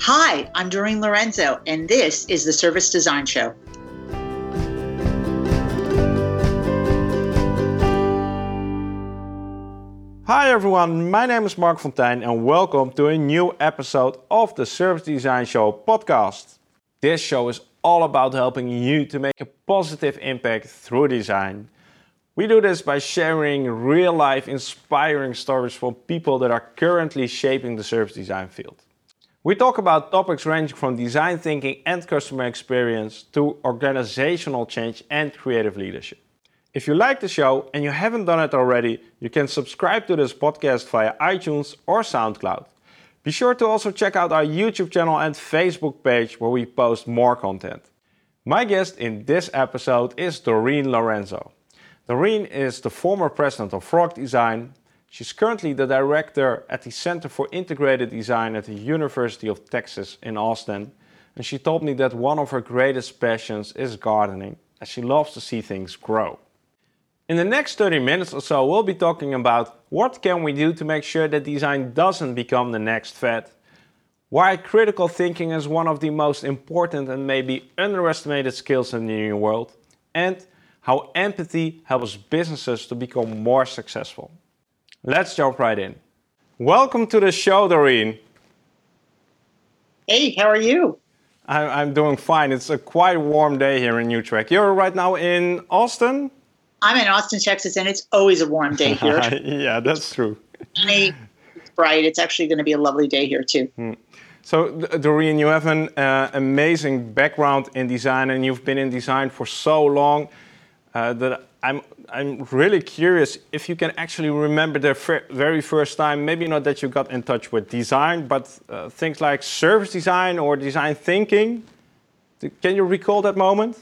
Hi, I'm Doreen Lorenzo, and this is the Service Design Show. Hi everyone, my name is Marc Fonteijn and welcome to a new episode of the Service Design Show podcast. This show is all about helping you to make a positive impact through design. We do this by sharing real life inspiring stories from people that are currently shaping the service design field. We talk about topics ranging from design thinking and customer experience to organizational change and creative leadership. If you like the show and you haven't done it already, you can subscribe to this podcast via iTunes or SoundCloud. Be sure to also check out our YouTube channel and Facebook page where we post more content. My guest in this episode is Doreen Lorenzo. Doreen is the former president of Frog Design. She's currently the director at the Center for Integrated Design at the University of Texas in Austin. And she told me that one of her greatest passions is gardening, as she loves to see things grow. In the next 30 minutes or so, we'll be talking about what can we do to make sure that design doesn't become the next fad, why critical thinking is one of the most important and maybe underestimated skills in the new world, and how empathy helps businesses to become more successful. Let's jump right in. Welcome to the show, Doreen. Hey, how are you? I'm doing fine. It's a quite warm day here in Utrecht. You're right now in Austin? I'm in Austin, Texas, and it's always a warm day here. yeah, that's true. It's bright. It's actually going to be a lovely day here, too. Mm. So, Doreen, you have an uh, amazing background in design, and you've been in design for so long uh, that I'm I'm really curious if you can actually remember the very first time. Maybe not that you got in touch with design, but uh, things like service design or design thinking. Can you recall that moment?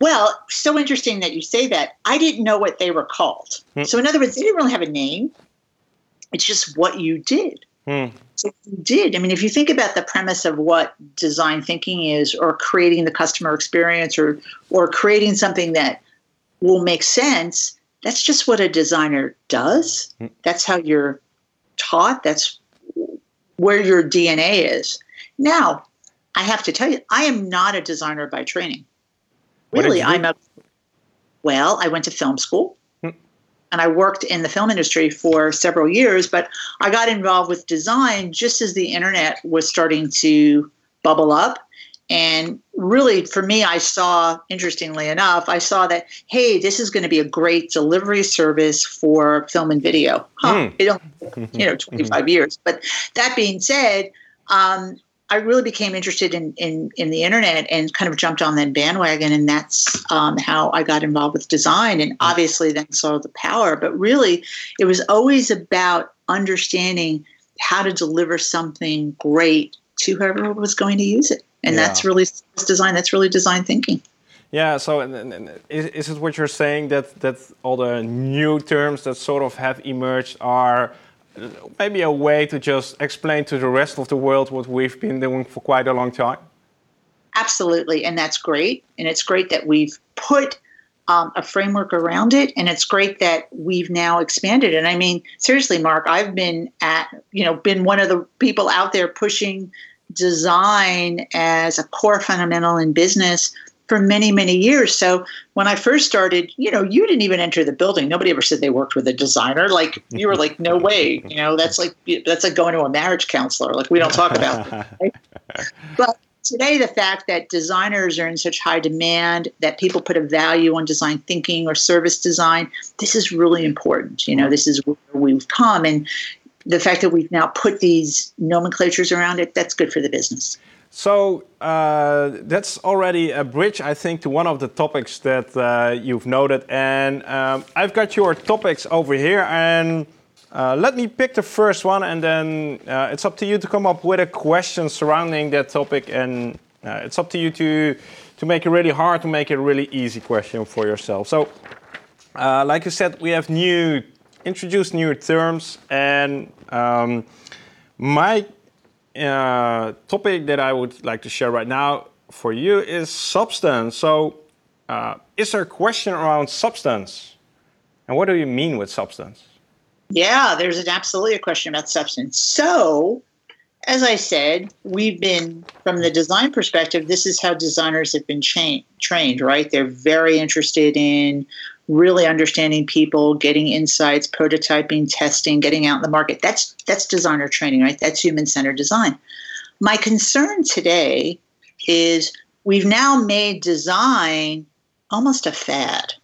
Well, so interesting that you say that. I didn't know what they were called. Hmm. So, in other words, they didn't really have a name. It's just what you did. Hmm. So you did. I mean, if you think about the premise of what design thinking is, or creating the customer experience, or or creating something that will make sense, that's just what a designer does. Hmm. That's how you're taught. That's where your DNA is. Now, I have to tell you, I am not a designer by training. Really, I'm a well, I went to film school hmm. and I worked in the film industry for several years, but I got involved with design just as the internet was starting to bubble up. And really, for me, I saw, interestingly enough, I saw that, hey, this is going to be a great delivery service for film and video. Huh, mm. It only, you know, 25 years. But that being said, um, I really became interested in, in, in the internet and kind of jumped on that bandwagon, and that's um, how I got involved with design, and obviously then saw the power. But really, it was always about understanding how to deliver something great to whoever was going to use it, and yeah. that's really design. That's really design thinking. Yeah. So, is, is it what you're saying that that all the new terms that sort of have emerged are maybe a way to just explain to the rest of the world what we've been doing for quite a long time? Absolutely, and that's great. And it's great that we've put um, a framework around it, and it's great that we've now expanded. And I mean, seriously, Marc, I've been at you know been one of the people out there pushing design as a core fundamental in business for many, many years. So when I first started, you know, you didn't even enter the building. Nobody ever said they worked with a designer. Like you were like, no way. You know, that's like that's like going to a marriage counselor. Like we don't talk about that. Right? But today the fact that designers are in such high demand that people put a value on design thinking or service design this is really important you know this is where we've come and the fact that we've now put these nomenclatures around it that's good for the business so uh, that's already a bridge, I think, to one of the topics that uh, you've noted. And um, I've got your topics over here. And uh, let me pick the first one, and then uh, it's up to you to come up with a question surrounding that topic. And uh, it's up to you to, to make it really hard, to make it a really easy question for yourself. So, uh, like you said, we have new, introduced new terms. And um, my uh, topic that I would like to share right now for you is substance. So, uh, is there a question around substance? And what do you mean with substance? Yeah, there's an, absolutely a question about substance. So, as I said, we've been, from the design perspective, this is how designers have been cha- trained, right? They're very interested in really understanding people, getting insights, prototyping, testing, getting out in the market. That's that's designer training, right? That's human centered design. My concern today is we've now made design almost a fad.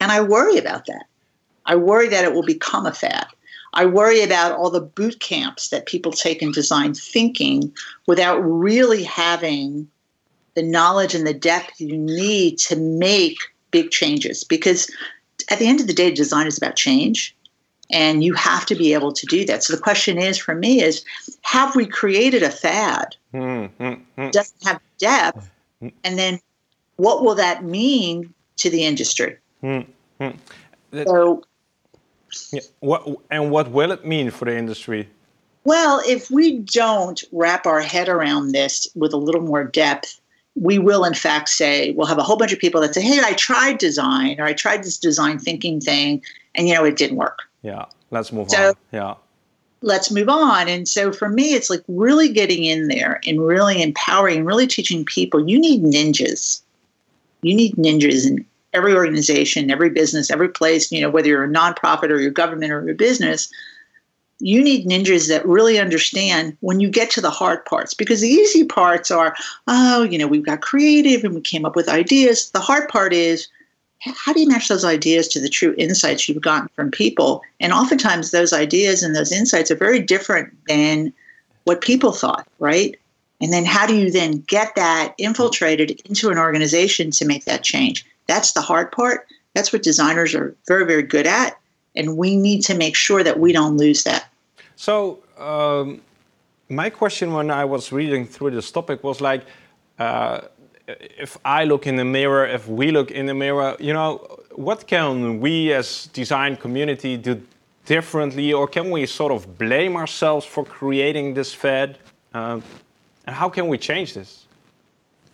And I worry about that. I worry that it will become a fad. I worry about all the boot camps that people take in design thinking without really having the knowledge and the depth you need to make big changes. Because at the end of the day, design is about change. And you have to be able to do that. So the question is for me is have we created a fad? Mm-hmm. Doesn't have depth. And then what will that mean to the industry? Mm-hmm. So yeah. What and what will it mean for the industry? Well, if we don't wrap our head around this with a little more depth, we will in fact say we'll have a whole bunch of people that say, "Hey, I tried design or I tried this design thinking thing, and you know it didn't work." Yeah, let's move so, on. Yeah. Let's move on. And so for me, it's like really getting in there and really empowering, really teaching people you need ninjas. You need ninjas in every organization, every business, every place, you know, whether you're a nonprofit or your government or your business, you need ninjas that really understand when you get to the hard parts because the easy parts are, oh, you know, we've got creative and we came up with ideas. The hard part is, how do you match those ideas to the true insights you've gotten from people? And oftentimes those ideas and those insights are very different than what people thought, right? And then how do you then get that infiltrated into an organization to make that change? That's the hard part. That's what designers are very, very good at. And we need to make sure that we don't lose that. So, um, my question when I was reading through this topic was like, uh, if I look in the mirror, if we look in the mirror, you know, what can we as design community do differently, or can we sort of blame ourselves for creating this Fed? Uh, and how can we change this?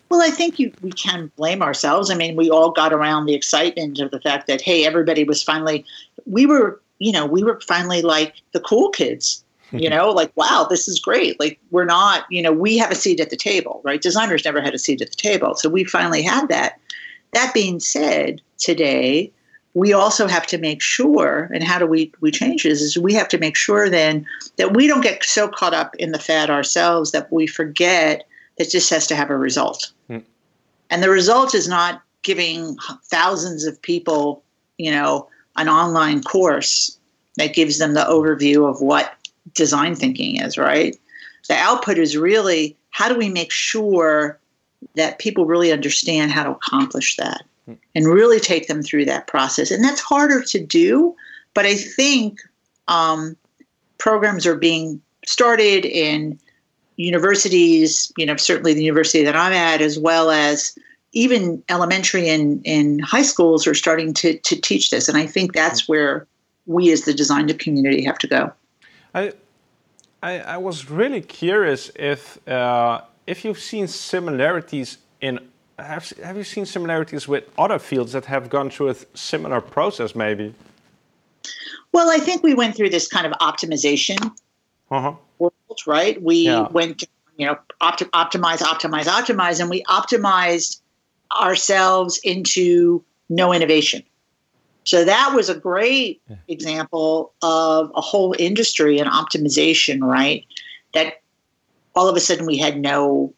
Well, I think you, we can blame ourselves. I mean, we all got around the excitement of the fact that, hey, everybody was finally, we were, you know, we were finally like the cool kids, you know, like, wow, this is great. Like, we're not, you know, we have a seat at the table, right? Designers never had a seat at the table. So we finally had that. That being said, today, we also have to make sure, and how do we, we change this, is we have to make sure then that we don't get so caught up in the fad ourselves that we forget that just has to have a result. Mm. And the result is not giving thousands of people, you know, an online course that gives them the overview of what design thinking is, right? The output is really how do we make sure that people really understand how to accomplish that mm. and really take them through that process. And that's harder to do, but I think um, programs are being started in universities, you know, certainly the university that I'm at, as well as even elementary and, and high schools are starting to, to teach this. And I think that's where we as the design community have to go. I, I, I was really curious if, uh, if you've seen similarities in, have, have you seen similarities with other fields that have gone through a similar process maybe? Well, I think we went through this kind of optimization uh-huh. world, right? We yeah. went, to, you know, opt- optimize, optimize, optimize, and we optimized ourselves into no innovation. So that was a great example of a whole industry and optimization, right? That all of a sudden we had no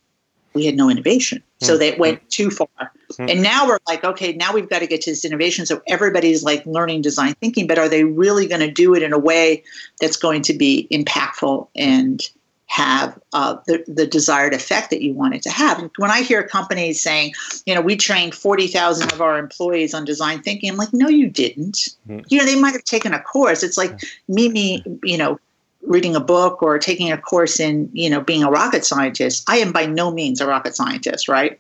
we had no innovation. So mm-hmm. they went too far. Mm-hmm. And now we're like, okay, now we've got to get to this innovation. So everybody's like learning design thinking, but are they really going to do it in a way that's going to be impactful and have uh, the, the desired effect that you want it to have. When I hear companies saying, you know, we trained 40,000 of our employees on design thinking, I'm like, no, you didn't. Mm-hmm. You know, they might have taken a course. It's like me, me, you know, reading a book or taking a course in you know being a rocket scientist i am by no means a rocket scientist right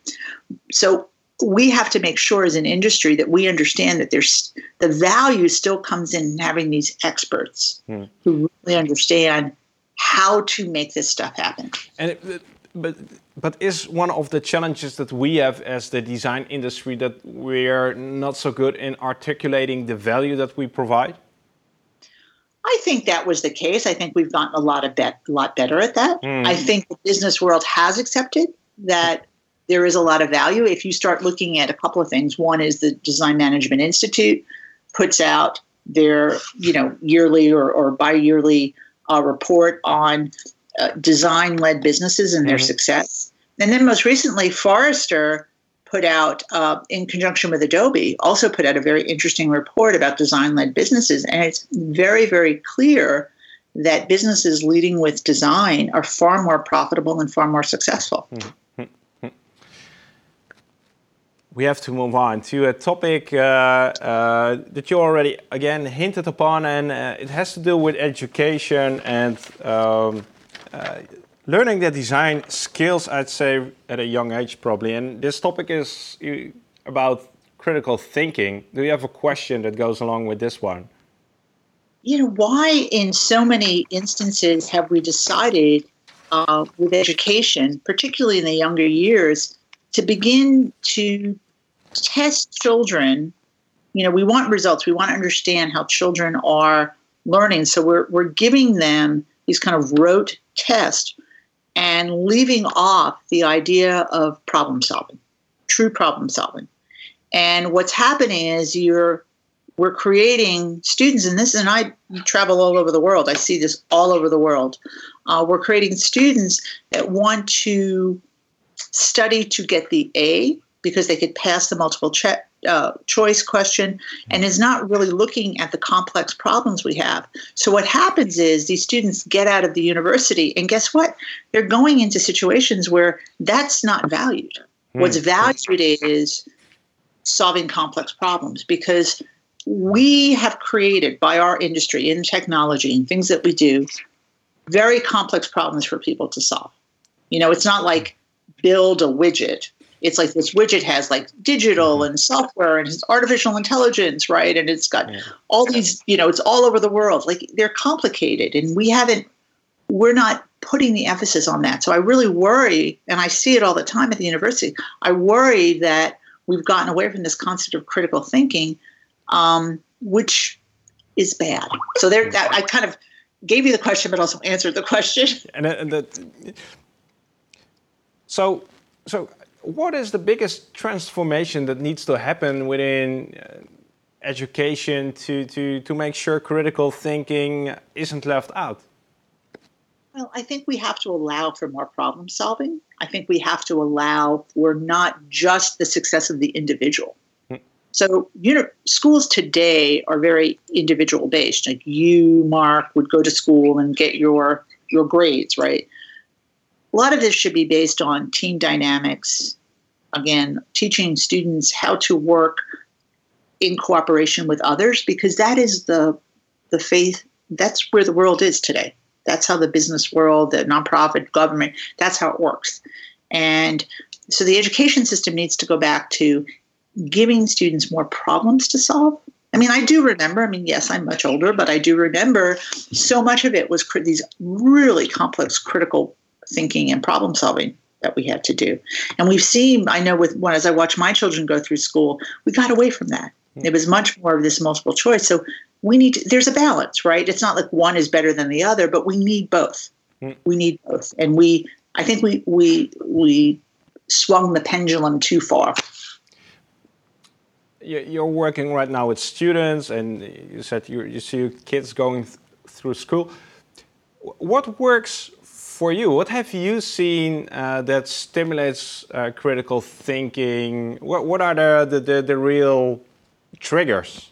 so we have to make sure as an industry that we understand that there's the value still comes in having these experts hmm. who really understand how to make this stuff happen and it, but but is one of the challenges that we have as the design industry that we're not so good in articulating the value that we provide I think that was the case. I think we've gotten a lot of bet, a lot better at that. Mm. I think the business world has accepted that there is a lot of value if you start looking at a couple of things. One is the Design Management Institute puts out their you know yearly or, or bi-yearly uh, report on uh, design-led businesses and their mm-hmm. success. And then most recently, Forrester put out, uh, in conjunction with Adobe, also put out a very interesting report about design led businesses. And it's very, very clear that businesses leading with design are far more profitable and far more successful. We have to move on to a topic uh, uh, that you already again hinted upon, and uh, it has to do with education and um, uh, learning the design skills, I'd say, at a young age, probably. And this topic is about critical thinking. Do you have a question that goes along with this one? You know, why in so many instances have we decided uh, with education, particularly in the younger years, to begin to test children? You know, we want results. We want to understand how children are learning. So we're, we're giving them these kind of rote tests and leaving off the idea of problem solving, true problem solving. And what's happening is you're we're creating students and this, and I travel all over the world. I see this all over the world. Uh, we're creating students that want to study to get the A because they could pass the multiple uh, choice question and is not really looking at the complex problems we have. So, what happens is these students get out of the university, and guess what? They're going into situations where that's not valued. Mm. What's valued is solving complex problems because we have created by our industry in technology and things that we do very complex problems for people to solve. You know, it's not like build a widget it's like this widget has like digital mm-hmm. and software and it's artificial intelligence, right? And it's got yeah. all these, you know, it's all over the world. Like they're complicated and we haven't, we're not putting the emphasis on that. So I really worry, and I see it all the time at the university, I worry that we've gotten away from this concept of critical thinking, um, which is bad. So there, that, I kind of gave you the question, but also answered the question. And, and that, so, so what is the biggest transformation that needs to happen within uh, education to, to, to make sure critical thinking isn't left out? Well, I think we have to allow for more problem solving. I think we have to allow for not just the success of the individual. Hmm. So, you know, schools today are very individual based. Like you, Marc, would go to school and get your your grades, right? A lot of this should be based on team dynamics, again, teaching students how to work in cooperation with others because that is the the faith that's where the world is today. That's how the business world, the nonprofit, government, that's how it works. And so the education system needs to go back to giving students more problems to solve. I mean, I do remember, I mean, yes, I'm much older, but I do remember so much of it was cr- these really complex critical thinking and problem solving that we had to do. And we've seen, I know with when as I watch my children go through school, we got away from that. Hmm. It was much more of this multiple choice. So we need to, there's a balance, right? It's not like one is better than the other, but we need both. Mm. We need both. And we I think we we we swung the pendulum too far. You're working right now with students, and you said you, you see kids going th through school. What works for you, what have you seen uh, that stimulates uh, critical thinking? What, what are the, the, the, real triggers?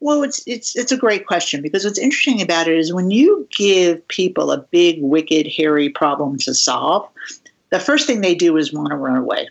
Well, it's, it's, it's a great question because what's interesting about it is when you give people a big, wicked, hairy problem to solve, the first thing they do is want to run away.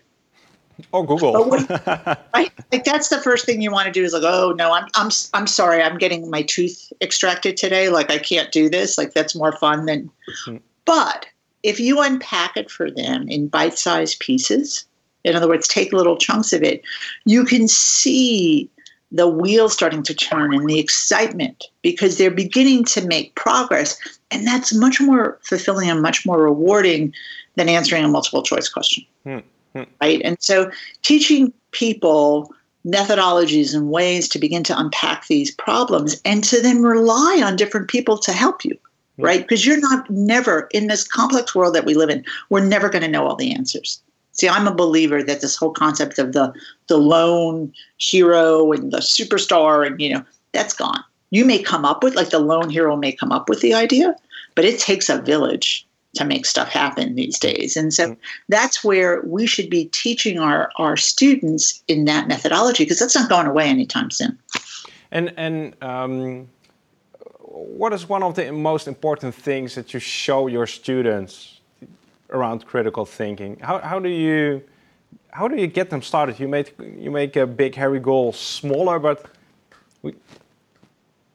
Oh, Google. When, right? Like that's the first thing you want to do is like, oh no, I'm I'm I'm sorry, I'm getting my tooth extracted today. Like I can't do this. Like that's more fun than. Mm-hmm. But if you unpack it for them in bite sized pieces, in other words, take little chunks of it, you can see the wheel starting to turn and the excitement because they're beginning to make progress. And that's much more fulfilling and much more rewarding than answering a multiple choice question. Hmm. Hmm. Right. And so teaching people methodologies and ways to begin to unpack these problems and to then rely on different people to help you right? Because you're not never in this complex world that we live in we're never going to know all the answers. See i'm a believer that this whole concept of the the lone hero and the superstar and you know that's gone. You may come up with like the lone hero may come up with the idea but it takes a village to make stuff happen these days. And so that's where we should be teaching our, our students in that methodology because that's not going away anytime soon. And, and um, what is one of the most important things that you show your students around critical thinking? How, how do you how do you get them started? You make you make a big hairy goal smaller, but we...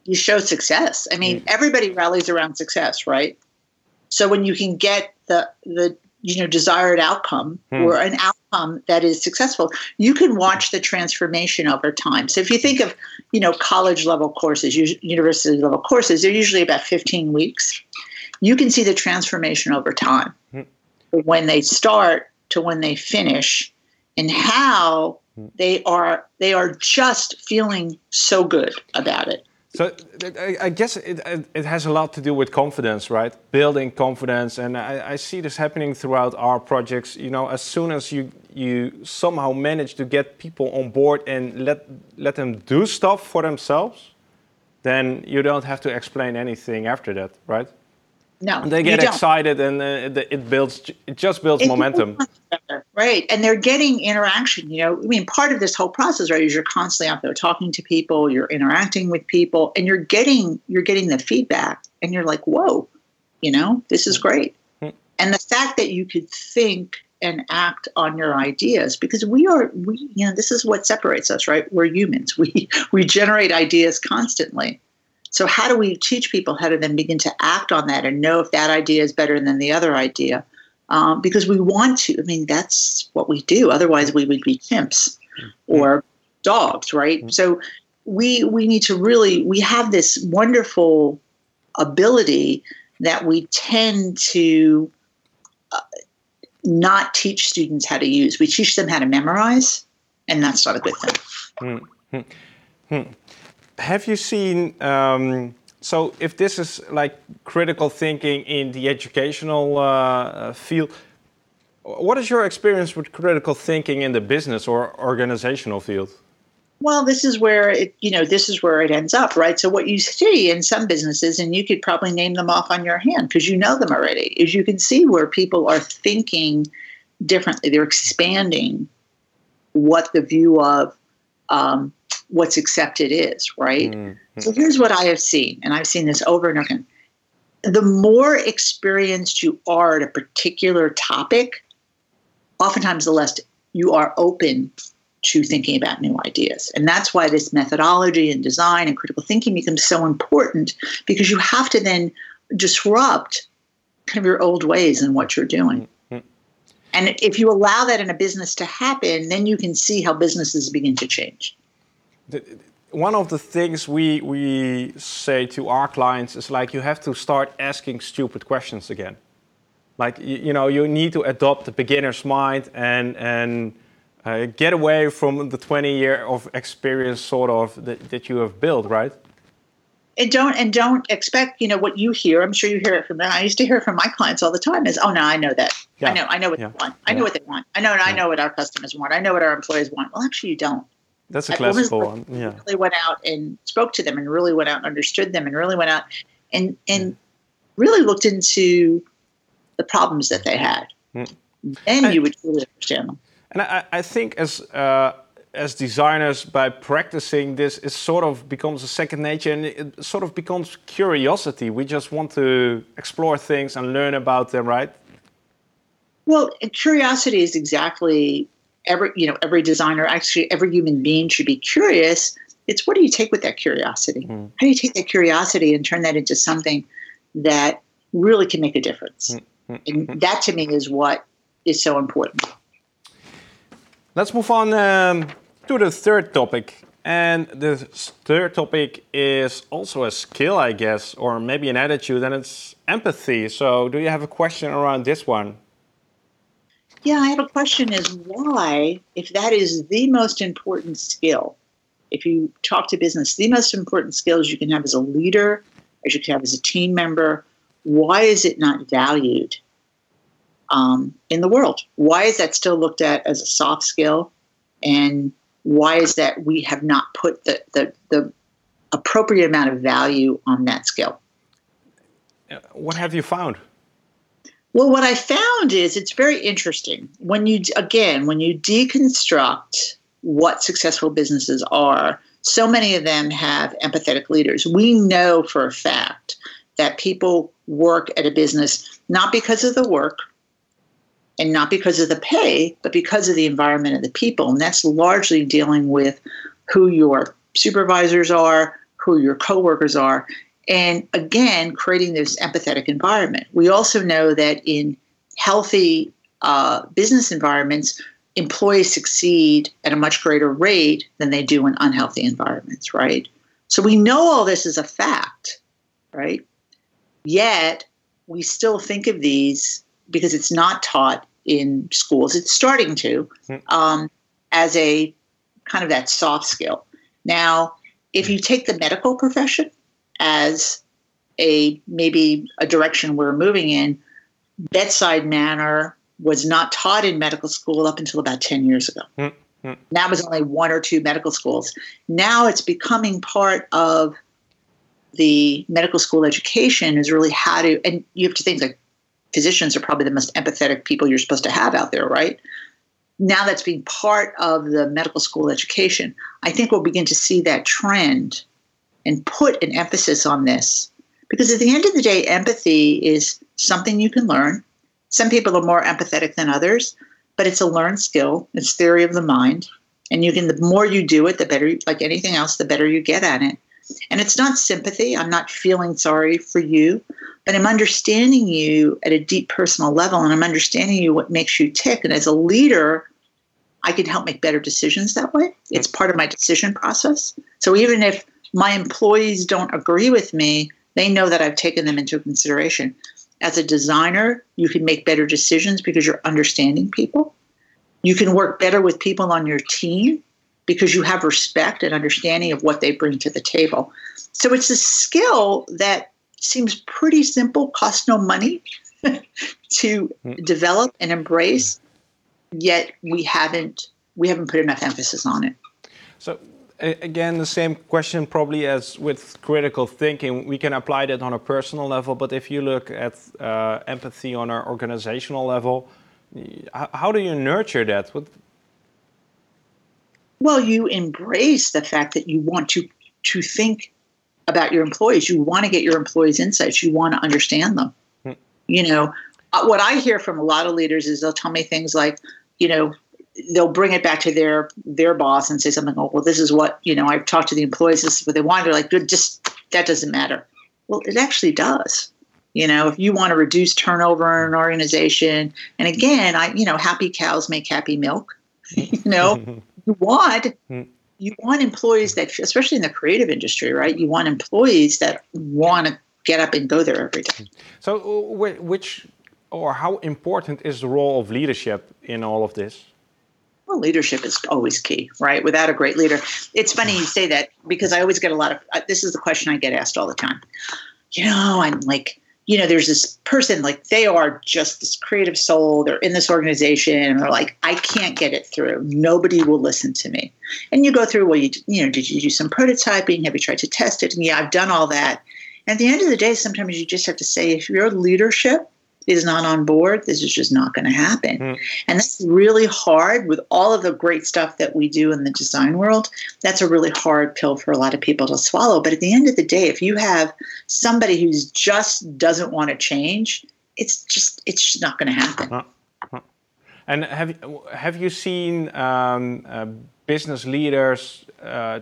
you show success. I mean, mm. everybody rallies around success, right? So when you can get the the you know desired outcome hmm. or an outcome that is successful, you can watch the transformation over time. So if you think of you know college level courses, university level courses, they're usually about 15 weeks. You can see the transformation over time, hmm. when they start to when they finish, and how hmm. they are they are just feeling so good about it. So I guess it, it has a lot to do with confidence, right? Building confidence, and I, I, see this happening throughout our projects. You know, as soon as you you somehow manage to get people on board and let let them do stuff for themselves, then you don't have to explain anything after that, right? No, they get excited, and uh, it builds. It just builds it momentum. Right, and they're getting interaction. You know, I mean, part of this whole process, right, is you're constantly out there talking to people, you're interacting with people, and you're getting you're getting the feedback, and you're like, whoa, you know, this is great. Hmm. And the fact that you could think and act on your ideas because we are we you know this is what separates us right we're humans we we generate ideas constantly so, how do we teach people how to then begin to act on that and know if that idea is better than the other idea? Um, because we want to. I mean, that's what we do. Otherwise, we would be chimps mm-hmm. or dogs, right? Mm-hmm. So, we we need to really we have this wonderful ability that we tend to uh, not teach students how to use. We teach them how to memorize, and that's not a good thing. Mm-hmm have you seen? Um, so, if this is like critical thinking in the educational uh, field, what is your experience with critical thinking in the business or organizational field? Well, this is where it, you know, this is where it ends up, right? So what you see in some businesses, and you could probably name them off on your hand because you know them already, is you can see where people are thinking differently. They're expanding what the view of um, what's accepted is, right? Mm-hmm. So here's what I have seen, and I've seen this over and over again. The more experienced you are at a particular topic, oftentimes the less you are open to thinking about new ideas. And that's why this methodology and design and critical thinking becomes so important because you have to then disrupt kind of your old ways and what you're doing. Mm-hmm. And if you allow that in a business to happen, then you can see how businesses begin to change one of the things we we say to our clients is like you have to start asking stupid questions again. Like you, you know, you need to adopt the beginner's mind and and uh, get away from the 20 year of experience sort of that, that you have built, right? And don't and don't expect you know what you hear. I'm sure you hear it from them. I used to hear from my clients all the time. Is oh no, I know that. Yeah. I know I know what yeah. they want. I yeah. know what they want. I know and I know what our customers want. I know what our employees want. Well, actually, you don't. That's a classical one. Yeah. Really went out and spoke to them and really went out and understood them and really went out and and really looked into the problems that they had. Mm. Then you would really understand them. And I, I think as uh, as designers, by practicing this, it sort of becomes a second nature and it sort of becomes curiosity. We just want to explore things and learn about them, right? Well, curiosity is exactly every you know every designer actually every human being should be curious. It's what do you take with that curiosity? Mm. how do you take that curiosity and turn that into something that really can make a difference? Mm. and that to me is what is so important. Let's move on um, to the third topic. And the third topic is also a skill i guess or maybe an attitude and it's empathy. So do you have a question around this one Yeah, I have a question is why, if that is the most important skill, if you talk to business, the most important skills you can have as a leader, as you can have as a team member, why is it not valued um, in the world? Why is that still looked at as a soft skill? And why is that we have not put the, the, the appropriate amount of value on that skill? What have you found? Well, what I found is it's very interesting. When you, again, when you deconstruct what successful businesses are, so many of them have empathetic leaders. We know for a fact that people work at a business not because of the work and not because of the pay, but because of the environment of the people. And that's largely dealing with who your supervisors are, who your coworkers are, and again, creating this empathetic environment. We also know that in healthy uh, business environments, employees succeed at a much greater rate than they do in unhealthy environments, right? So we know all this is a fact, right? Yet we still think of these because it's not taught in schools. It's starting to hmm. um, as a kind of that soft skill. Now, if you take the medical profession as a maybe a direction we're moving in, bedside manner was not taught in medical school up until about 10 years ago. Mm-hmm. That was only one or two medical schools. Now it's becoming part of the medical school education is really how to, and you have to think like physicians are probably the most empathetic people you're supposed to have out there, right? Now that's being part of the medical school education. I think we'll begin to see that trend and put an emphasis on this because at the end of the day, empathy is something you can learn. Some people are more empathetic than others, but it's a learned skill. It's theory of the mind. And you can, the more you do it, the better, like anything else, the better you get at it. And it's not sympathy. I'm not feeling sorry for you, but I'm understanding you at a deep personal level and I'm understanding you what makes you tick. And as a leader, I can help make better decisions that way. It's part of my decision process. So even if my employees don't agree with me, they know that I've taken them into consideration as a designer, you can make better decisions because you're understanding people. You can work better with people on your team because you have respect and understanding of what they bring to the table. So it's a skill that seems pretty simple, costs no money to hmm. develop and embrace, yet we haven't we haven't put enough emphasis on it. So again, the same question probably as with critical thinking. We can apply that on a personal level, but if you look at uh, empathy on an organizational level, how do you nurture that? What... Well, you embrace the fact that you want to to think about your employees. You want to get your employees' insights. You want to understand them. Hmm. You know, uh, what I hear from a lot of leaders is they'll tell me things like, you know, they'll bring it back to their their boss and say something. Oh, well, this is what you know. I've talked to the employees. This is what they want. They're like, good. Just that doesn't matter. Well, it actually does. You know, if you want to reduce turnover in an organization, and again, I you know, happy cows make happy milk. you know, you want hmm. you want employees that, especially in the creative industry, right? You want employees that want to get up and go there every day. So, which or how important is the role of leadership in all of this? Well, leadership is always key, right? Without a great leader, it's funny you say that because I always get a lot of uh, this is the question I get asked all the time. You know, I'm like, you know, there's this person like they are just this creative soul. They're in this organization, and they're like, I can't get it through. Nobody will listen to me. And you go through, well, you you know, did you do some prototyping? Have you tried to test it? And yeah, I've done all that. At the end of the day, sometimes you just have to say, if your leadership is not on board, this is just not going to happen. Mm. And that's really hard with all of the great stuff that we do in the design world. That's a really hard pill for a lot of people to swallow. But at the end of the day, if you have somebody who just doesn't want to change, it's just it's just not going to happen. And have have you seen um, uh, business leaders uh,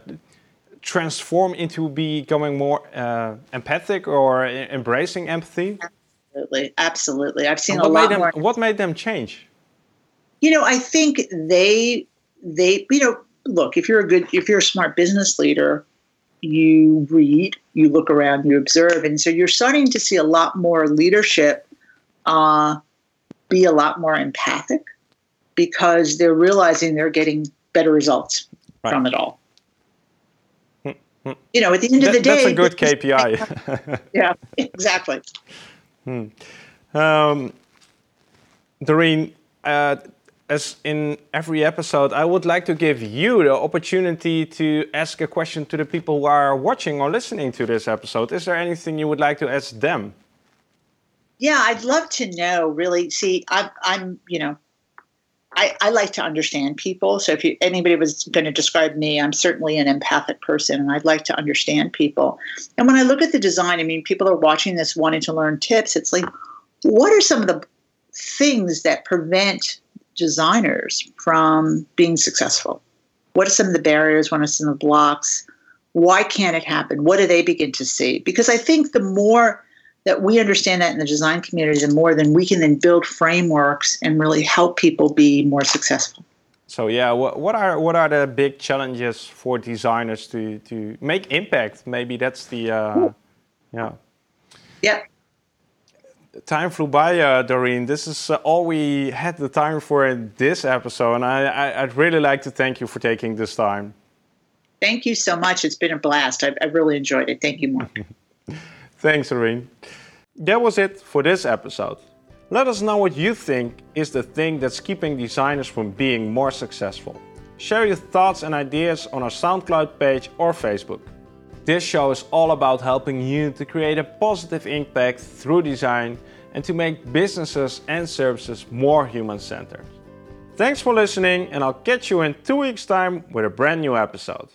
transform into becoming more uh, empathic or embracing empathy? Absolutely, absolutely. I've seen a lot them, more. What made them change? You know, I think they they you know look if you're a good if you're a smart business leader, you read, you look around, you observe, and so you're starting to see a lot more leadership uh, be a lot more empathic. because they're realizing they're getting better results right. from it all. You know, at the end of the day, that's a good KPI. yeah, exactly. Um, Doreen, uh, as in every episode, I would like to give you the opportunity to ask a question to the people who are watching or listening to this episode. Is there anything you would like to ask them? Yeah, I'd love to know. Really, see, I'm, I'm you know, I, I like to understand people. So if you, anybody was going to describe me, I'm certainly an empathic person, and I'd like to understand people. And when I look at the design, I mean, people are watching this wanting to learn tips. It's like, what are some of the things that prevent designers from being successful? What are some of the barriers? What are some of the blocks? Why can't it happen? What do they begin to see? Because I think the more that we understand that in the design community, the more then we can then build frameworks and really help people be more successful. So yeah, what, what are what are the big challenges for designers to to make impact? Maybe that's the uh, yeah. Yeah time flew by, uh, Doreen. This is uh, all we had the time for in this episode, and I, I, would really like to thank you for taking this time. Thank you so much. It's been a blast. I, I really enjoyed it. Thank you, Marc. Thanks, Doreen. That was it for this episode. Let us know what you think is the thing that's keeping designers from being more successful. Share your thoughts and ideas on our SoundCloud page or Facebook. This show is all about helping you to create a positive impact through design and to make businesses and services more human centered. Thanks for listening, and I'll catch you in two weeks' time with a brand new episode.